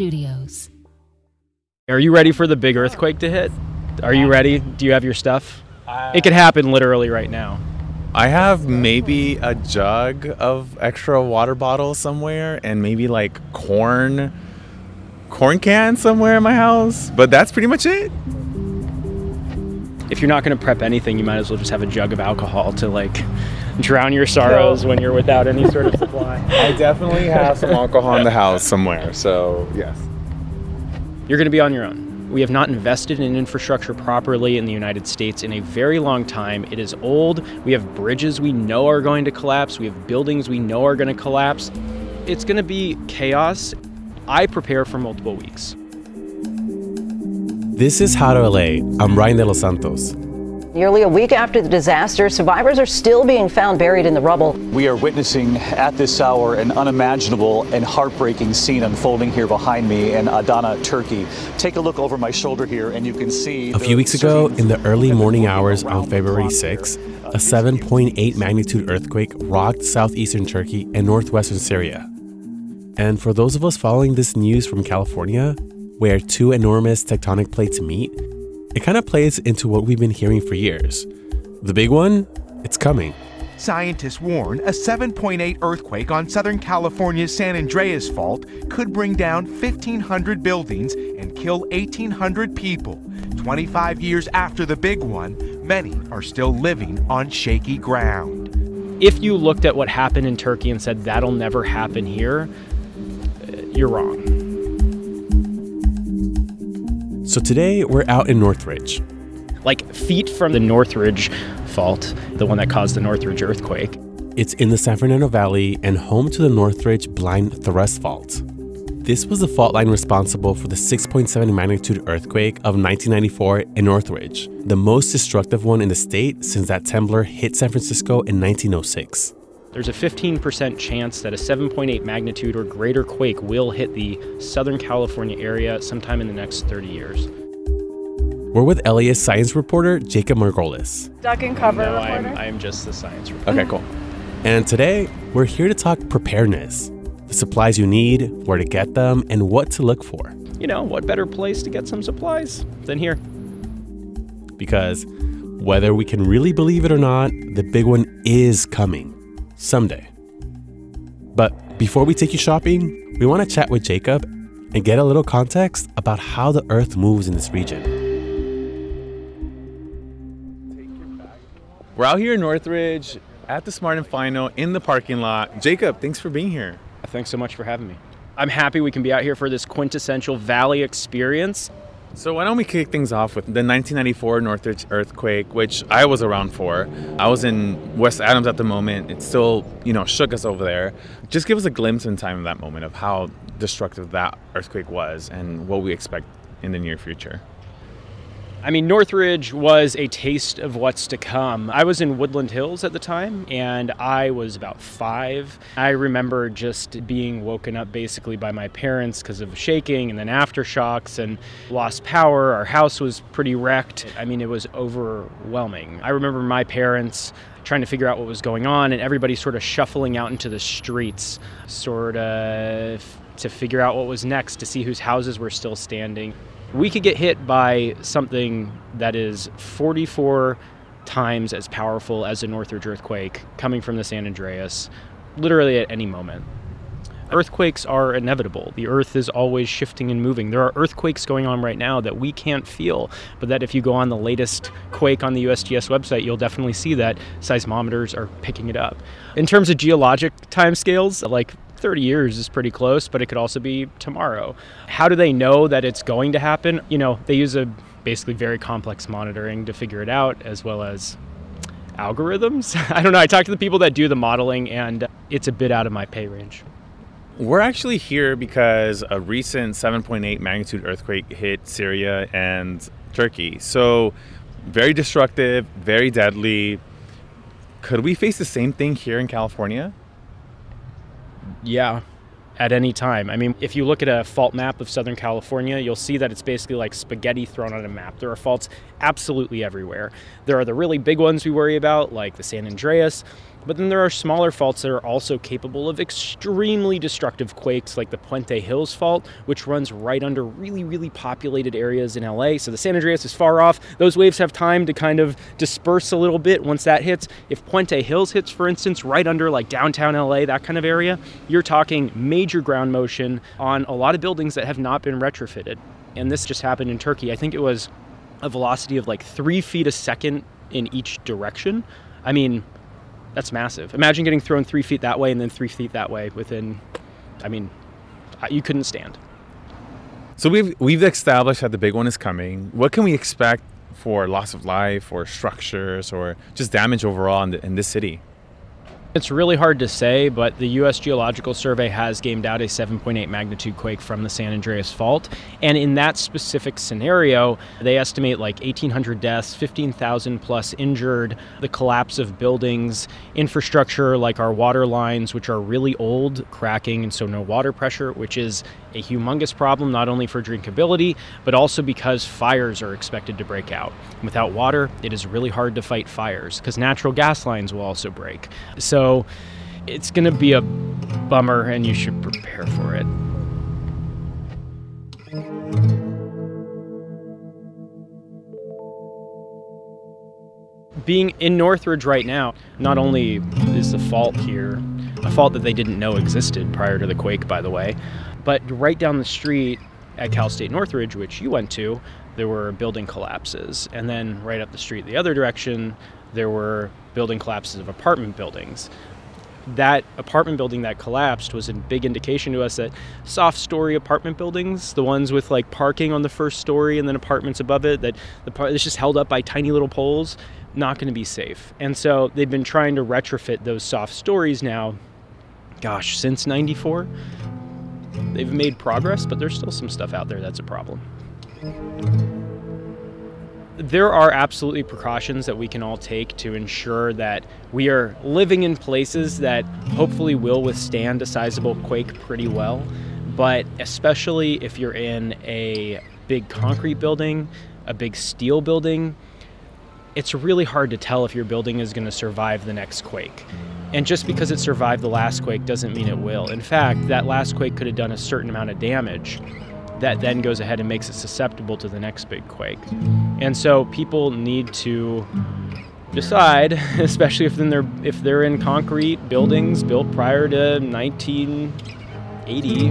Studios. Are you ready for the big earthquake to hit? Are you ready? Do you have your stuff? it could happen literally right now. I have maybe a jug of extra water bottle somewhere and maybe like corn corn can somewhere in my house, but that's pretty much it. If you're not going to prep anything, you might as well just have a jug of alcohol to like drown your sorrows when you're without any sort of supply. I definitely have some alcohol in the house somewhere, so yes. You're going to be on your own. We have not invested in infrastructure properly in the United States in a very long time. It is old. We have bridges we know are going to collapse. We have buildings we know are going to collapse. It's going to be chaos. I prepare for multiple weeks. This is How to LA. I'm Brian de los Santos. Nearly a week after the disaster, survivors are still being found buried in the rubble. We are witnessing at this hour an unimaginable and heartbreaking scene unfolding here behind me in Adana, Turkey. Take a look over my shoulder here, and you can see. A few weeks ago, in the early morning hours on February 6, a 7.8 magnitude earthquake rocked southeastern Turkey and northwestern Syria. And for those of us following this news from California, where two enormous tectonic plates meet, it kind of plays into what we've been hearing for years. The big one, it's coming. Scientists warn a 7.8 earthquake on Southern California's San Andreas Fault could bring down 1,500 buildings and kill 1,800 people. 25 years after the big one, many are still living on shaky ground. If you looked at what happened in Turkey and said that'll never happen here, uh, you're wrong. So today we're out in Northridge. Like feet from the Northridge fault, the one that caused the Northridge earthquake. It's in the San Fernando Valley and home to the Northridge Blind Thrust Fault. This was the fault line responsible for the 6.7 magnitude earthquake of 1994 in Northridge, the most destructive one in the state since that temblor hit San Francisco in 1906. There's a 15% chance that a 7.8 magnitude or greater quake will hit the Southern California area sometime in the next 30 years. We're with LAist science reporter Jacob Margolis. Duck and cover no, reporter. I'm, I'm just the science reporter. Okay, cool. And today, we're here to talk preparedness the supplies you need, where to get them, and what to look for. You know, what better place to get some supplies than here? Because whether we can really believe it or not, the big one is coming someday. But before we take you shopping, we want to chat with Jacob and get a little context about how the earth moves in this region. We're out here in Northridge at the Smart and Final in the parking lot. Jacob, thanks for being here. Thanks so much for having me. I'm happy we can be out here for this quintessential valley experience. So why don't we kick things off with the 1994 Northridge earthquake, which I was around for. I was in West Adams at the moment. It still, you know, shook us over there. Just give us a glimpse in time of that moment of how destructive that earthquake was and what we expect in the near future. I mean, Northridge was a taste of what's to come. I was in Woodland Hills at the time, and I was about five. I remember just being woken up basically by my parents because of shaking and then aftershocks and lost power. Our house was pretty wrecked. I mean, it was overwhelming. I remember my parents trying to figure out what was going on and everybody sort of shuffling out into the streets, sort of to figure out what was next, to see whose houses were still standing we could get hit by something that is 44 times as powerful as a Northridge earthquake coming from the San Andreas, literally at any moment. Earthquakes are inevitable. The earth is always shifting and moving. There are earthquakes going on right now that we can't feel, but that if you go on the latest quake on the USGS website, you'll definitely see that seismometers are picking it up. In terms of geologic timescales, like 30 years is pretty close, but it could also be tomorrow. How do they know that it's going to happen? You know, they use a basically very complex monitoring to figure it out, as well as algorithms. I don't know. I talked to the people that do the modeling, and it's a bit out of my pay range. We're actually here because a recent 7.8 magnitude earthquake hit Syria and Turkey. So, very destructive, very deadly. Could we face the same thing here in California? Yeah, at any time. I mean, if you look at a fault map of Southern California, you'll see that it's basically like spaghetti thrown on a map. There are faults absolutely everywhere. There are the really big ones we worry about, like the San Andreas, but then there are smaller faults that are also capable of extremely destructive quakes, like the Puente Hills fault, which runs right under really, really populated areas in LA. So the San Andreas is far off. Those waves have time to kind of disperse a little bit once that hits. If Puente Hills hits, for instance, right under like downtown LA, that kind of area, you're talking major ground motion on a lot of buildings that have not been retrofitted. And this just happened in Turkey. I think it was a velocity of like three feet a second in each direction. I mean, that's massive. Imagine getting thrown three feet that way and then three feet that way within, I mean, you couldn't stand. So we've we've established that the big one is coming. What can we expect for loss of life or structures or just damage overall in, the, in this city? It's really hard to say, but the U.S. Geological Survey has gamed out a 7.8 magnitude quake from the San Andreas Fault. And in that specific scenario, they estimate like 1,800 deaths, 15,000 plus injured, the collapse of buildings, infrastructure like our water lines, which are really old, cracking, and so no water pressure, which is a humongous problem not only for drinkability, but also because fires are expected to break out. Without water, it is really hard to fight fires because natural gas lines will also break. So it's going to be a bummer, and you should prepare for it. Being in Northridge right now, not only is the fault here a fault that they didn't know existed prior to the quake, by the way, but right down the street at Cal State Northridge, which you went to, there were building collapses. And then right up the street the other direction, there were building collapses of apartment buildings. That apartment building that collapsed was a big indication to us that soft story apartment buildings, the ones with like parking on the first story and then apartments above it, that the part it's just held up by tiny little poles, not going to be safe. And so they've been trying to retrofit those soft stories now gosh, since 94 they've made progress, but there's still some stuff out there that's a problem. There are absolutely precautions that we can all take to ensure that we are living in places that hopefully will withstand a sizable quake pretty well. But especially if you're in a big concrete building, a big steel building, it's really hard to tell if your building is going to survive the next quake. And just because it survived the last quake doesn't mean it will. In fact, that last quake could have done a certain amount of damage that then goes ahead and makes it susceptible to the next big quake. And so people need to decide, especially if they're if they're in concrete buildings built prior to 1980,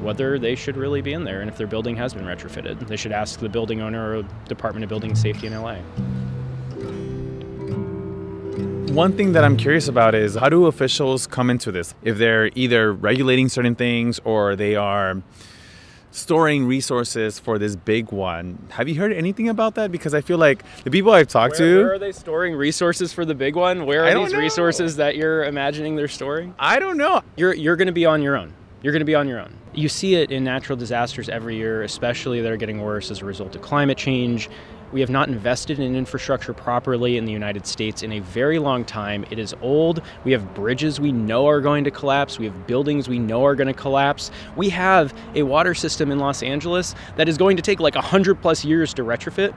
whether they should really be in there and if their building has been retrofitted. They should ask the building owner or Department of Building Safety in LA. One thing that I'm curious about is how do officials come into this? If they're either regulating certain things or they are storing resources for this big one. Have you heard anything about that? Because I feel like the people I've talked where, to. Where are they storing resources for the big one? Where are these know. resources that you're imagining they're storing? I don't know. You're you're going to be on your own. You're going to be on your own. You see it in natural disasters every year, especially that are getting worse as a result of climate change we have not invested in infrastructure properly in the United States in a very long time. It is old. We have bridges we know are going to collapse. We have buildings we know are going to collapse. We have a water system in Los Angeles that is going to take like 100 plus years to retrofit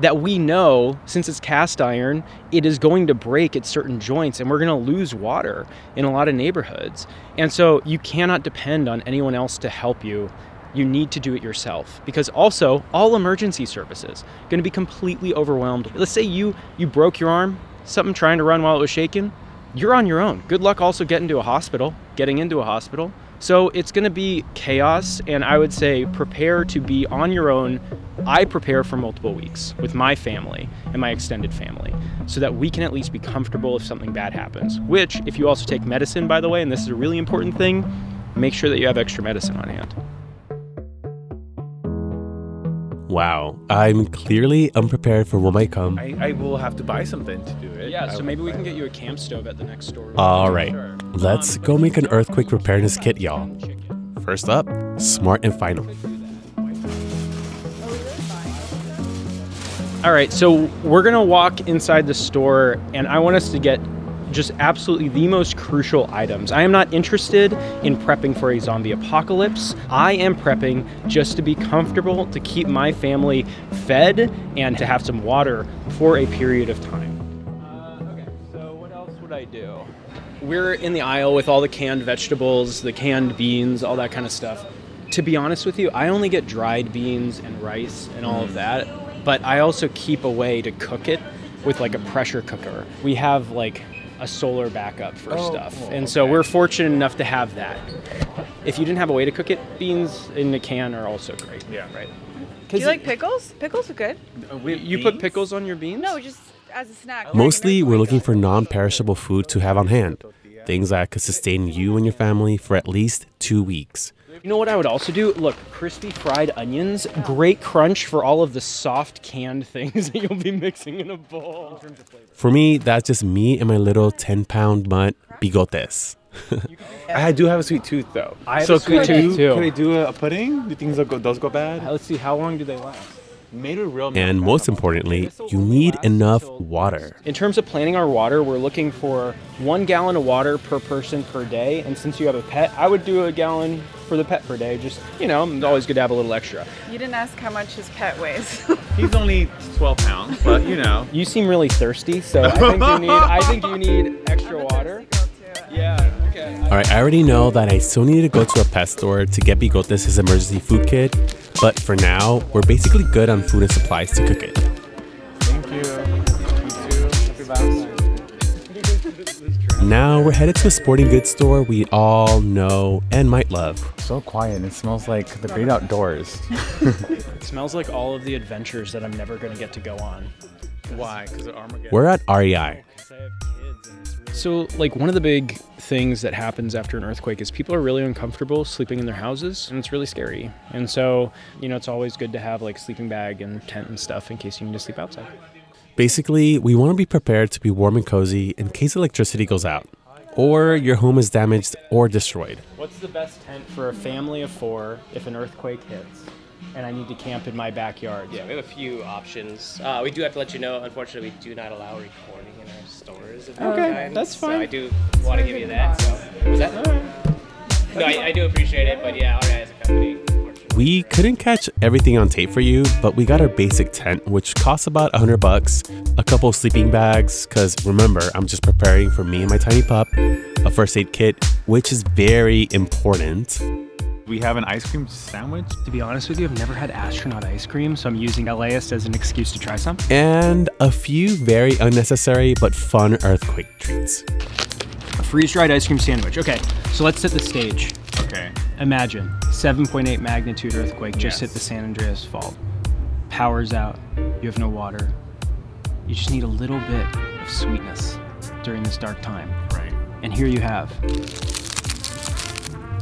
that we know, since it's cast iron, it is going to break at certain joints and we're going to lose water in a lot of neighborhoods. And so you cannot depend on anyone else to help you. You need to do it yourself. Because also all emergency services going to be completely overwhelmed. Let's say you you broke your arm something trying to run while it was shaking you're on your own. Good luck also getting to a hospital getting into a hospital So it's going to be chaos, and I would say prepare to be on your own. I prepare for multiple weeks with my family and my extended family so that we can at least be comfortable if something bad happens. Which, if you also take medicine, by the way, and this is a really important thing, make sure that you have extra medicine on hand. Wow, I'm clearly unprepared for what might come. I, I will have to buy something to do it. Yeah, so will maybe we can get you a camp stove at the next store. All right, let's go make an earthquake preparedness kit, y'all. First up, smart and final. All right, so we're gonna walk inside the store, and I want us to get just absolutely the most crucial items. I am not interested in prepping for a zombie apocalypse. I am prepping just to be comfortable, to keep my family fed, and to have some water for a period of time. Uh, okay, so what else would I do? We're in the aisle with all the canned vegetables, the canned beans, all that kind of stuff. To be honest with you, I only get dried beans and rice and all of that, but I also keep a way to cook it with like a pressure cooker. We have like a solar backup for Oh, stuff. cool. And so we're fortunate enough to have that. If you didn't have a way to cook it, beans in a can are also great. Yeah. Right. Do you like pickles? Pickles are good. You put pickles on your beans? No, just as a snack. Mostly, we're looking for non perishable food to have on hand, things that could sustain you and your family for at least two weeks. You know what I would also do? Look, crispy fried onions, great crunch for all of the soft canned things that you'll be mixing in a bowl. For me, that's just me and my little 10 pound mutt, bigotes. I do have a sweet tooth though. I have so a sweet tooth, you, too. Could I do a, a pudding? Do things go, those go bad? Let's see, how long do they last? Made with real milk. And most importantly, you need enough water. In terms of planning our water, we're looking for one gallon of water per person per day. And since you have a pet, I would do a gallon for the pet per day. Just, you know, it's always good to have a little extra. You didn't ask how much his pet weighs. He's only 12 pounds, but you know. You seem really thirsty, so I think you need I think you need extra water. Yeah, okay. All right, I already know that I still need to go to a pet store to get Bigotes his emergency food kit, but for now, we're basically good on food and supplies to cook it. Thank you. You too. Happy Valentine's Now we're headed to a sporting goods store we all know and might love. So quiet. It smells like the great outdoors. It smells like all of the adventures that I'm never going to get to go on. Why? Because of Armageddon. We're at REI. So, like, one of the big things that happens after an earthquake is people are really uncomfortable sleeping in their houses, and it's really scary. And so, you know, it's always good to have like sleeping bag and tent and stuff in case you need to sleep outside. Basically, we want to be prepared to be warm and cozy in case electricity goes out, or your home is damaged or destroyed. What's the best tent for a family of four if an earthquake hits and I need to camp in my backyard? Yeah, we have a few options. Uh, we do have to let you know, unfortunately, we do not allow recording in our stores. Of Okay, any kind, that's So. I do want to give you that. So, was that? No, I, I do appreciate it, but yeah, REI as a company. We couldn't catch everything on tape for you, but we got our basic tent, which costs about 100 bucks, a couple of sleeping bags, because remember, I'm just preparing for me and my tiny pup, a first aid kit, which is very important. We have an ice cream sandwich. To be honest with you, I've never had astronaut ice cream, so I'm using LAist as an excuse to try some. and a few very unnecessary but fun earthquake treats. A freeze dried ice cream sandwich. Okay, so let's set the stage. Okay. Imagine 7.8 magnitude earthquake just Yes. hit the San Andreas Fault. Power's out. You have no water. You just need a little bit of sweetness during this dark time. Right. And here you have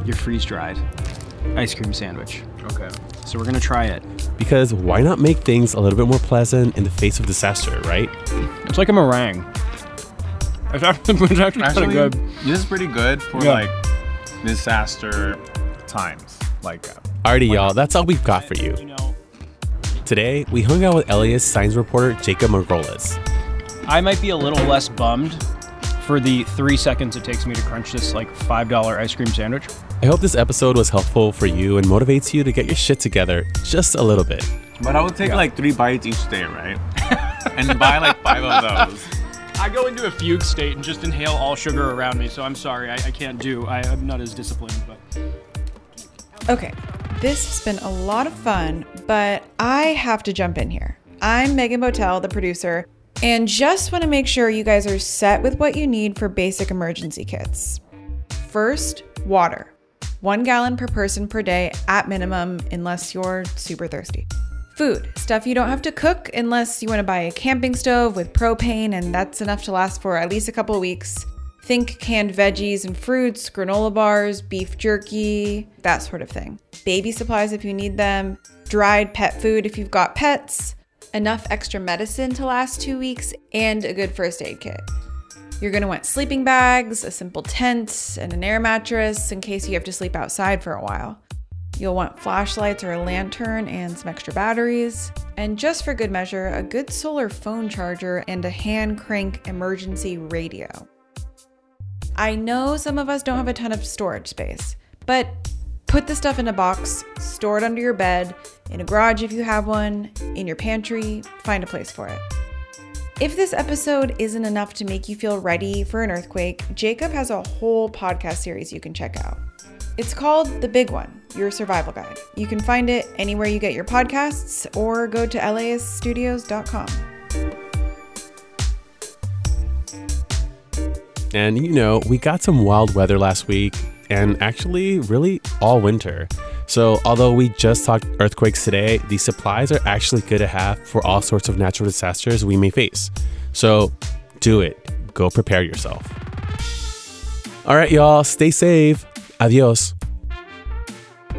your freeze dried ice cream sandwich. Okay. So we're gonna try it. Because why not make things a little bit more pleasant in the face of disaster, right? It's like a meringue. It's actually, it's actually, kinda Actually, good. this is pretty good for Yeah. like disaster times. Like, uh, Alrighty, y'all, that's all we've got for you. You Today, we hung out with LAist science reporter Jacob Margolis. I might be a little less bummed for the three seconds it takes me to crunch this like five dollar ice cream sandwich. I hope this episode was helpful for you and motivates you to get your shit together just a little bit. but I would take like three bites each day, right? and buy like five of those. I go into a fugue state and just inhale all sugar around me, so I'm sorry, I, I can't do. I, I'm not as disciplined, but Okay, this has been a lot of fun, but I have to jump in here. I'm Megan Botel, the producer, and just want to make sure you guys are set with what you need for basic emergency kits. First, water. One gallon per person per day at minimum, unless you're super thirsty. Food, stuff you don't have to cook unless you want to buy a camping stove with propane, and that's enough to last for at least a couple weeks. Think canned veggies and fruits, granola bars, beef jerky, that sort of thing. Baby supplies if you need them, dried pet food if you've got pets, enough extra medicine to last two weeks, and a good first aid kit. You're gonna want sleeping bags, a simple tent, and an air mattress in case you have to sleep outside for a while. You'll want flashlights or a lantern and some extra batteries. And just for good measure, a good solar phone charger and a hand crank emergency radio. I know some of us don't have a ton of storage space, but put the stuff in a box, store it under your bed, in a garage if you have one, in your pantry, find a place for it. If this episode isn't enough to make you feel ready for an earthquake, Jacob has a whole podcast series you can check out. It's called The Big One Your Survival Guide. You can find it anywhere you get your podcasts or go to laiststudios.com. And you know, we got some wild weather last week and actually really all winter. So, although we just talked earthquakes today, these supplies are actually good to have for all sorts of natural disasters we may face. So, do it. Go prepare yourself. All right, y'all, stay safe. Adios.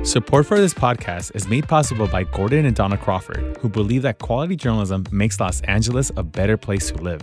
Support for this podcast is made possible by Gordon and Donna Crawford, who believe that quality journalism makes Los Angeles a better place to live.